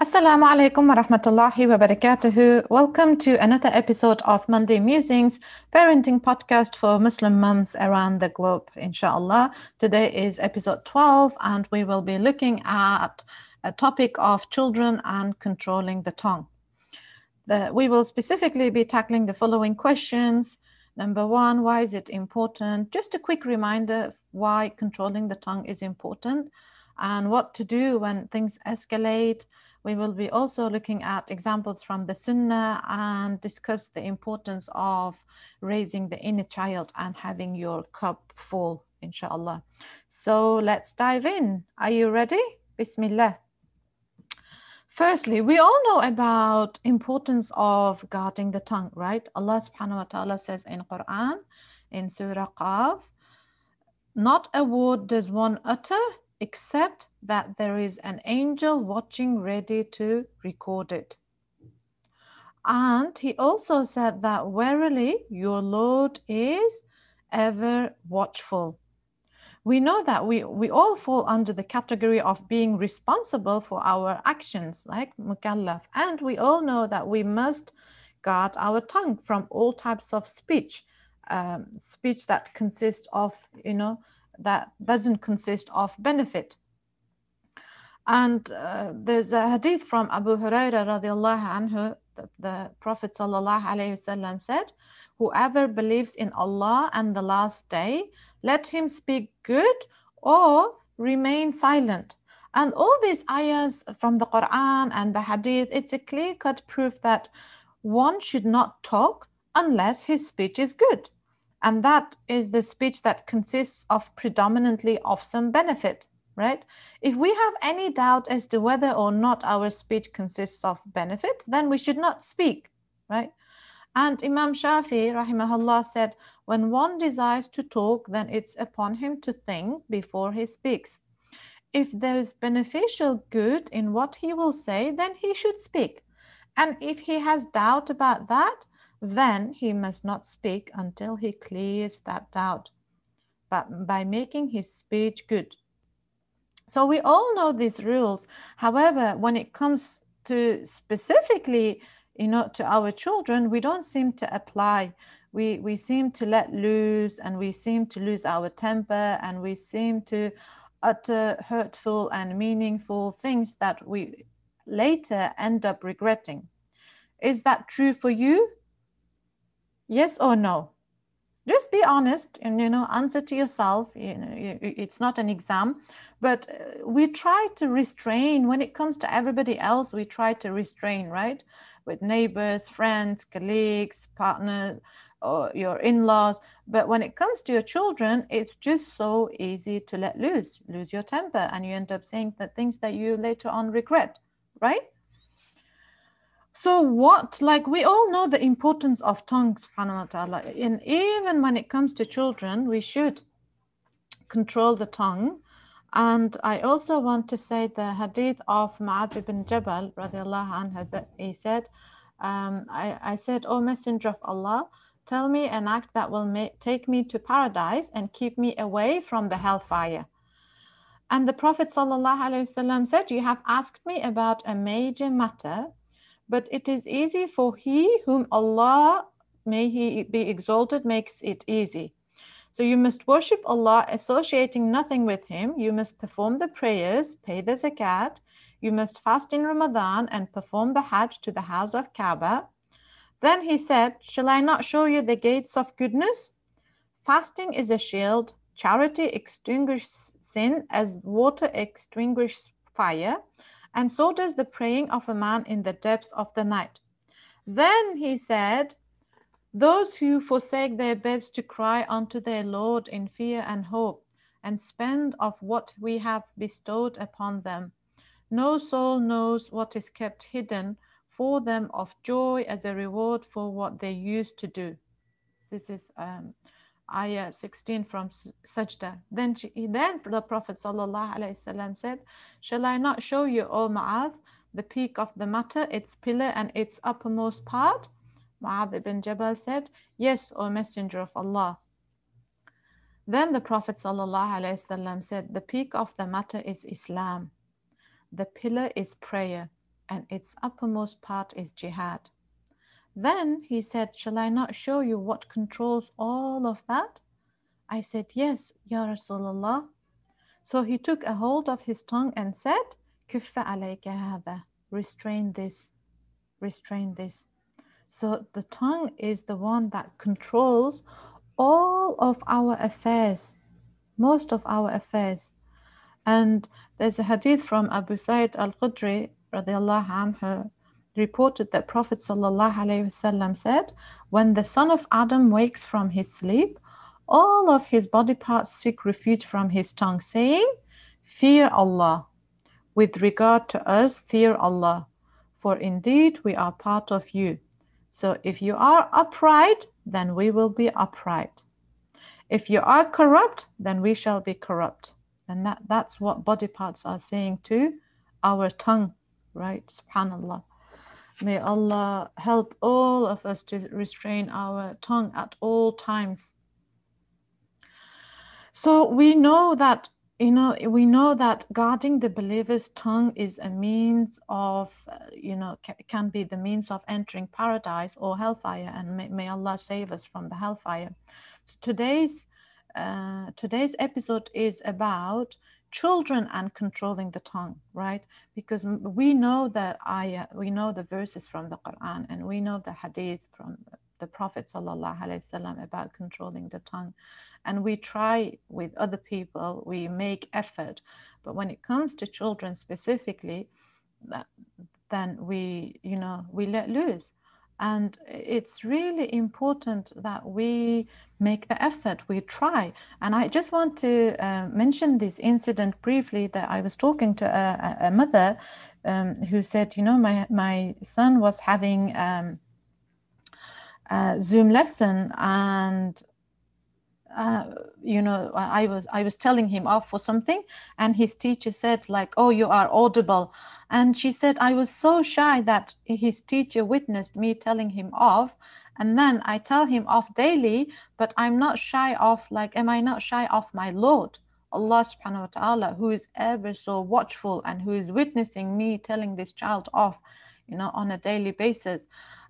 Assalamu alaikum wa rahmatullahi wa barakatuhu. Welcome to another episode of Monday Musings, parenting podcast for Muslim moms around the globe, inshallah. Today is episode 12, and we will be looking at a topic of children and controlling the tongue. The, we will specifically be tackling the following questions. Number one, why is it important? Just a quick reminder why controlling the tongue is important and what to do when things escalate we will be also looking at examples from the Sunnah and discuss the importance of raising the inner child and having your cup full, inshallah. So let's dive in. Are you ready? Bismillah. Firstly, we all know about importance of guarding the tongue, right? Allah subhanahu wa ta'ala says in Quran, in Surah Qaf, not a word does one utter except that there is an angel watching ready to record it. And he also said that verily your Lord is ever watchful. We know that we, we all fall under the category of being responsible for our actions, like mukallaf. And we all know that we must guard our tongue from all types of speech, um, speech that consists of, you know, that doesn't consist of benefit. And uh, there's a hadith from Abu Huraira radiallahu anhu, the, the Prophet sallallahu alayhi wasallam said, whoever believes in Allah and the last day, let him speak good or remain silent. And all these ayahs from the Quran and the hadith, it's a clear-cut proof that one should not talk unless his speech is good. And that is the speech that consists of predominantly of some benefit, right? If we have any doubt as to whether or not our speech consists of benefit, then we should not speak, right? And Imam Shafi, rahimahullah, said, when one desires to talk, then it's upon him to think before he speaks. If there is beneficial good in what he will say, then he should speak. And if he has doubt about that, then he must not speak until he clears that doubt, but by making his speech good. So we all know these rules. However, when it comes to specifically, you know, to our children, we don't seem to apply. We we seem to let loose, and we seem to lose our temper, and we seem to utter hurtful and meaningful things that we later end up regretting. Is that true for you? Yes or no? Just be honest and you know answer to yourself. You know, it's not an exam, but uh, we try to restrain when it comes to everybody else. We try to restrain, right? With neighbors, friends, colleagues, partners, or your in-laws. But when it comes to your children, it's just so easy to let loose, lose your temper, and you end up saying the things that you later on regret, right? So what, like we all know the importance of tongue, subhanahu wa ta'ala. And even when it comes to children, we should control the tongue. And I also want to say the hadith of Mu'adh ibn Jabal, radiallahu anhu, that he said, um, I, I said, O Messenger of Allah, tell me an act that will make, take me to paradise and keep me away from the hellfire. And the Prophet ﷺ said, You have asked me about a major matter but it is easy for he whom Allah, may he be exalted, makes it easy. So you must worship Allah associating nothing with Him. You must perform the prayers, pay the zakat. You must fast in Ramadan and perform the Hajj to the house of Kaaba. Then he said, Shall I not show you the gates of goodness? Fasting is a shield. Charity extinguishes sin as water extinguishes fire and so does the praying of a man in the depths of the night. Then he said, Those who forsake their beds to cry unto their Lord in fear and hope, and spend of what we have bestowed upon them. No soul knows what is kept hidden for them of joy as a reward for what they used to do. This is um, ayah 16 from Sajda. Then, she, then the Prophet ﷺ said, Shall I not show you, O Mu'adh, the peak of the matter, its pillar and its uppermost part? Mu'adh ibn Jabal said, Yes, O Messenger of Allah. Then the Prophet ﷺ said, The peak of the matter is Islam. The pillar is prayer. and its uppermost part is jihad. Then he said, Shall I not show you what controls all of that? I said, Yes, Ya Rasulullah. So he took a hold of his tongue and said, Kuffa alayka hada. Restrain this. Restrain this. So the tongue is the one that controls all of our affairs, most of our affairs. And there's a hadith from Abu Sa'id al-Khudri radiallahu anhu reported that Prophet ﷺ said, When the son of Adam wakes from his sleep, all of his body parts seek refuge from his tongue, saying, Fear Allah. With regard to us, fear Allah, for indeed we are part of you. So if you are upright, then we will be upright. If you are corrupt, then we shall be corrupt. And that, that's what body parts are saying to our tongue, right? Subhanallah. May Allah help all of us to restrain our tongue at all times. So we know that you know we know that guarding the believer's tongue is a means of uh, you know can be the means of entering paradise or hellfire and may, may allah save us from the hellfire so today's uh, today's episode is about children and controlling the tongue right? Because we know that ayah we know the verses from the quran and we know the hadith from the prophet sallallahu about controlling the tongue. And we try with other people we make effort. But when it comes to children specifically then we you know we let loose and it's really important that we make the effort we try. And i just want to uh, mention this incident briefly that i was talking to a, a mother um, who said you know my my son was having um, a zoom lesson and uh, you know i was i was telling him off for something and his teacher said like oh you are audible and she said i was so shy that his teacher witnessed me telling him off and then i tell him off daily but i'm not shy of like am i not shy of my lord? Allah subhanahu wa ta'ala who is ever so watchful and who is witnessing me telling this child off you know on a daily basis.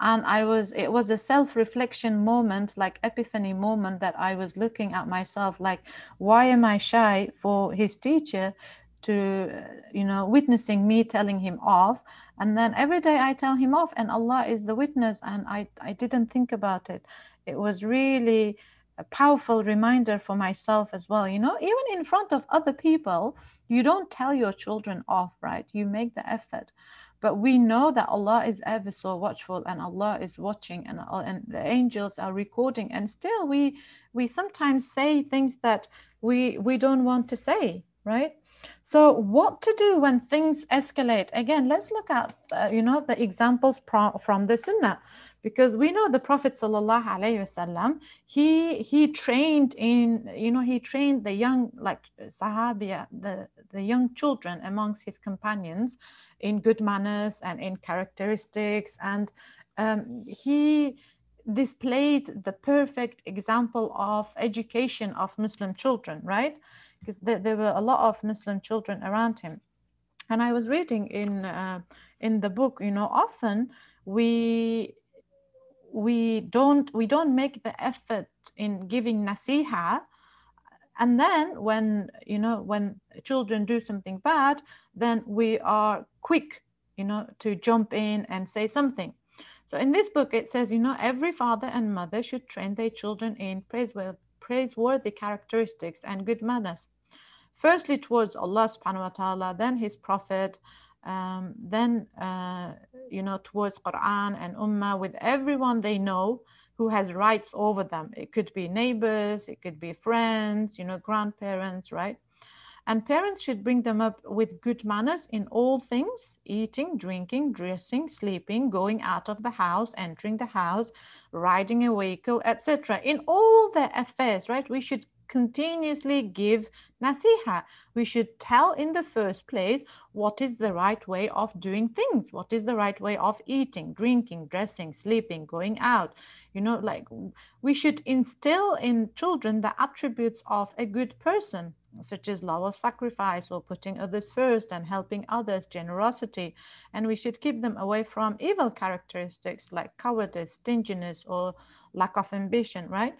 And i was it was a self-reflection moment like epiphany moment that i was looking at myself like why am i shy for his teacher to you know witnessing me telling him off. And then every day i tell him off and allah is the witness and i i didn't think about it. It was really a powerful reminder for myself as well. You know even in front of other people you don't tell your children off right? You make the effort. But we know that Allah is ever so watchful and Allah is watching and, uh, and the angels are recording. And still we we sometimes say things that we we don't want to say right so what to do when things escalate? Again let's look at uh, you know the examples pro- from the sunnah because we know the prophet sallallahu alaihi wasallam he he trained in you know he trained the young like sahabia the the young children amongst his companions in good manners and in characteristics. And um, he displayed the perfect example of education of muslim children right because there, there were a lot of muslim children around him. And i was reading in uh, in the book you know often we we don't we don't make the effort in giving nasiha. And then when you know when children do something bad then we are quick you know to jump in and say something. So in this book it says you know every father and mother should train their children in praiseworthy, praiseworthy characteristics and good manners. Firstly towards allah subhanahu wa ta'ala then his prophet um, then uh, you know towards quran and ummah with everyone they know who has rights over them. It could be neighbors it could be friends you know grandparents right and parents should bring them up with good manners in all things eating drinking dressing sleeping going out of the house entering the house riding a vehicle etc in all their affairs right we should continuously give nasiha. We should tell in the first place what is the right way of doing things, what is the right way of eating, drinking, dressing, sleeping, going out. You know, like we should instill in children the attributes of a good person. Such as love of sacrifice or putting others first and helping others, generosity. And we should keep them away from evil characteristics like cowardice, stinginess, or lack of ambition, right?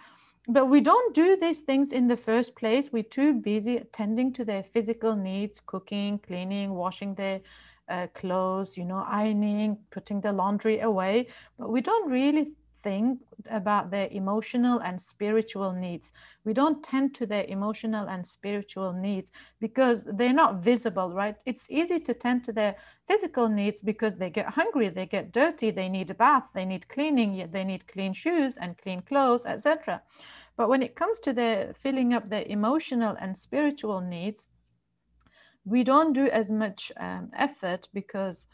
But we don't do these things in the first place. We're too busy attending to their physical needs, cooking, cleaning, washing their uh, clothes, you know, ironing, putting the laundry away. But we don't really think about their emotional and spiritual needs. We don't tend to their emotional and spiritual needs because they're not visible, right? It's easy to tend to their physical needs because they get hungry, they get dirty, they need a bath, they need cleaning, they need clean shoes and clean clothes, etc. But when it comes to their filling up their emotional and spiritual needs, we don't do as much um, effort because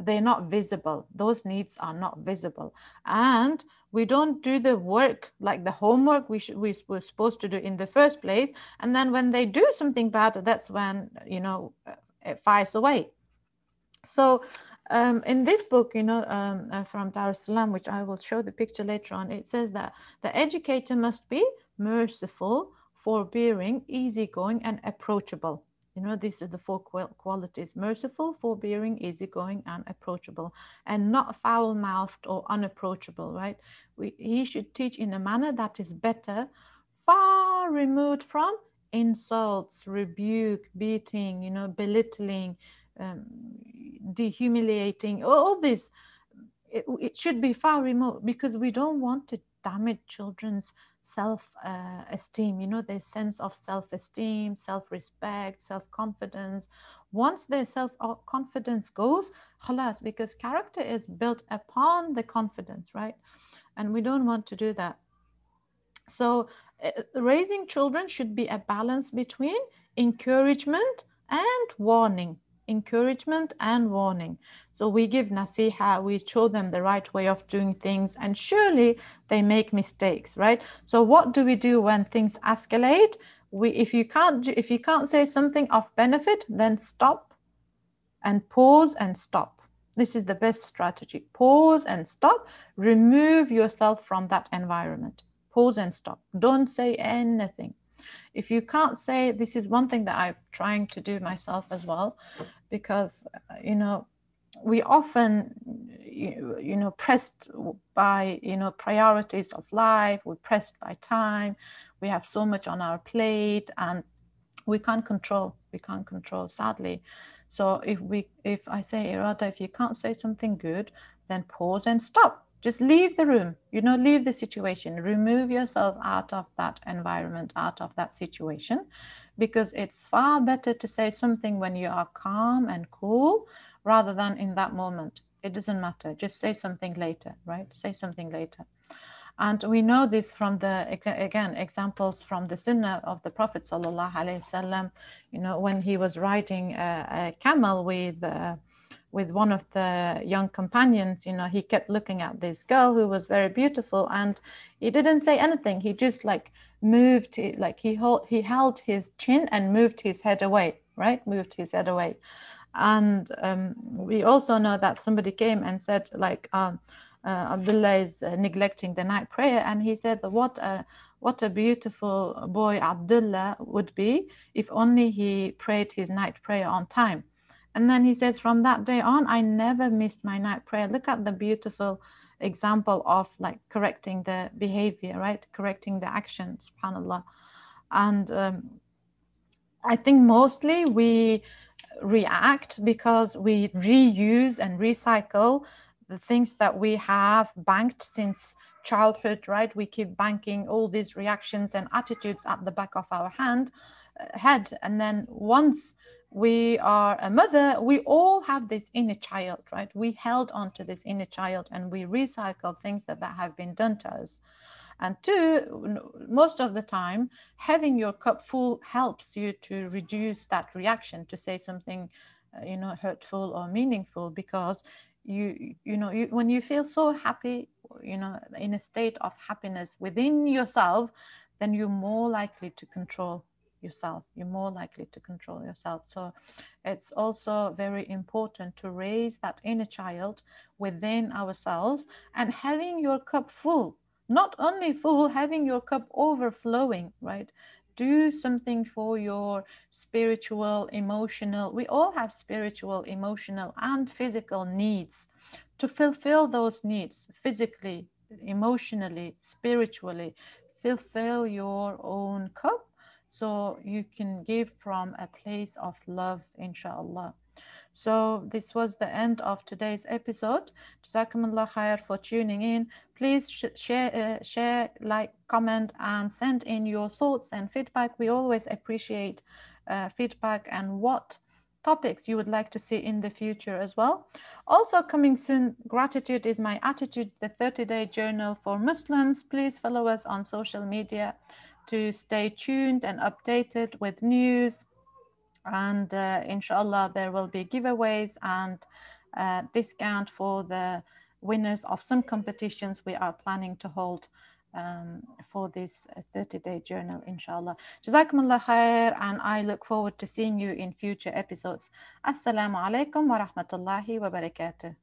they're not visible. Those needs are not visible. And we don't do the work like the homework we should we were supposed to do in the first place. And then when they do something bad that's when you know uh, it fires away. So um, in this book, you know, um, uh, from Dar Salaam, which I will show the picture later on, it says that the educator must be merciful, forbearing, easygoing, and approachable. You know, these are the four qualities merciful, forbearing, easygoing, and approachable, and not foul mouthed or unapproachable, right? We, he should teach in a manner that is better, far removed from insults, rebuke, beating, you know, belittling, um, dehumiliating, all this. It, it should be far remote because we don't want to damage children's self uh, esteem you know their sense of self esteem self respect self confidence once their self confidence goes halas because character is built upon the confidence right? And we don't want to do that. So uh, raising children should be a balance between encouragement and warning encouragement and warning. So we give nasiha, we show them the right way of doing things, and surely they make mistakes, right? So what do we do when things escalate? We, if you can't, if you can't say something of benefit, then stop and pause and stop. This is the best strategy. Pause and stop. Remove yourself from that environment. Pause and stop. Don't say anything if you can't say this is one thing that i'm trying to do myself as well because uh, you know we often you know pressed by you know priorities of life we're pressed by time we have so much on our plate and we can't control we can't control sadly. So if we if i say Iroda if you can't say something good then pause and stop just leave the room. You know leave the situation. Remove yourself out of that environment out of that situation because it's far better to say something when you are calm and cool rather than in that moment. It doesn't matter. Just say something later right? Say something later. And we know this from the again examples from the sunnah of the prophet sallallahu alaihi wasallam you know when he was riding a, a camel with uh, with one of the young companions, you know, he kept looking at this girl who was very beautiful and he didn't say anything. He just like moved, like he hold, he held his chin and moved his head away, right? Moved his head away. And um, we also know that somebody came and said like, um, uh, Abdullah is uh, neglecting the night prayer. And he said, what a, what a beautiful boy Abdullah would be if only he prayed his night prayer on time and then he says, from that day on, I never missed my night prayer. Look at the beautiful example of like correcting the behavior, right? Correcting the action, subhanAllah. And um, I think mostly we react because we reuse and recycle the things that we have banked since childhood, right? We keep banking all these reactions and attitudes at the back of our hand, uh, head. And then once we are a mother, we all have this inner child, right? We held on to this inner child and we recycle things that, that have been done to us. And two, most of the time, having your cup full helps you to reduce that reaction to say something, uh, you know, hurtful or meaningful because you, you know, you, when you feel so happy, you know, in a state of happiness within yourself, then you're more likely to control yourself. You're more likely to control yourself. So it's also very important to raise that inner child within ourselves and having your cup full. Not only full having your cup overflowing right? Do something for your spiritual, emotional. We all have spiritual, emotional, and physical needs. To fulfill those needs physically, emotionally, spiritually, fulfill your own cup so you can give from a place of love, inshallah. So this was the end of today's episode. Jazakumullah khair for tuning in. Please sh share, uh, share, like, comment, and send in your thoughts and feedback. We always appreciate uh, feedback and what topics you would like to see in the future as well. Also coming soon, gratitude is my attitude, the 30-day journal for Muslims. Please follow us on social media to stay tuned and updated with news, and uh, inshallah there will be giveaways and uh, discount for the winners of some competitions we are planning to hold um, for this 30-day journal inshallah. Jazakumullah khair and i look forward to seeing you in future episodes. Assalamu alaikum wa rahmatullahi wa barakatuh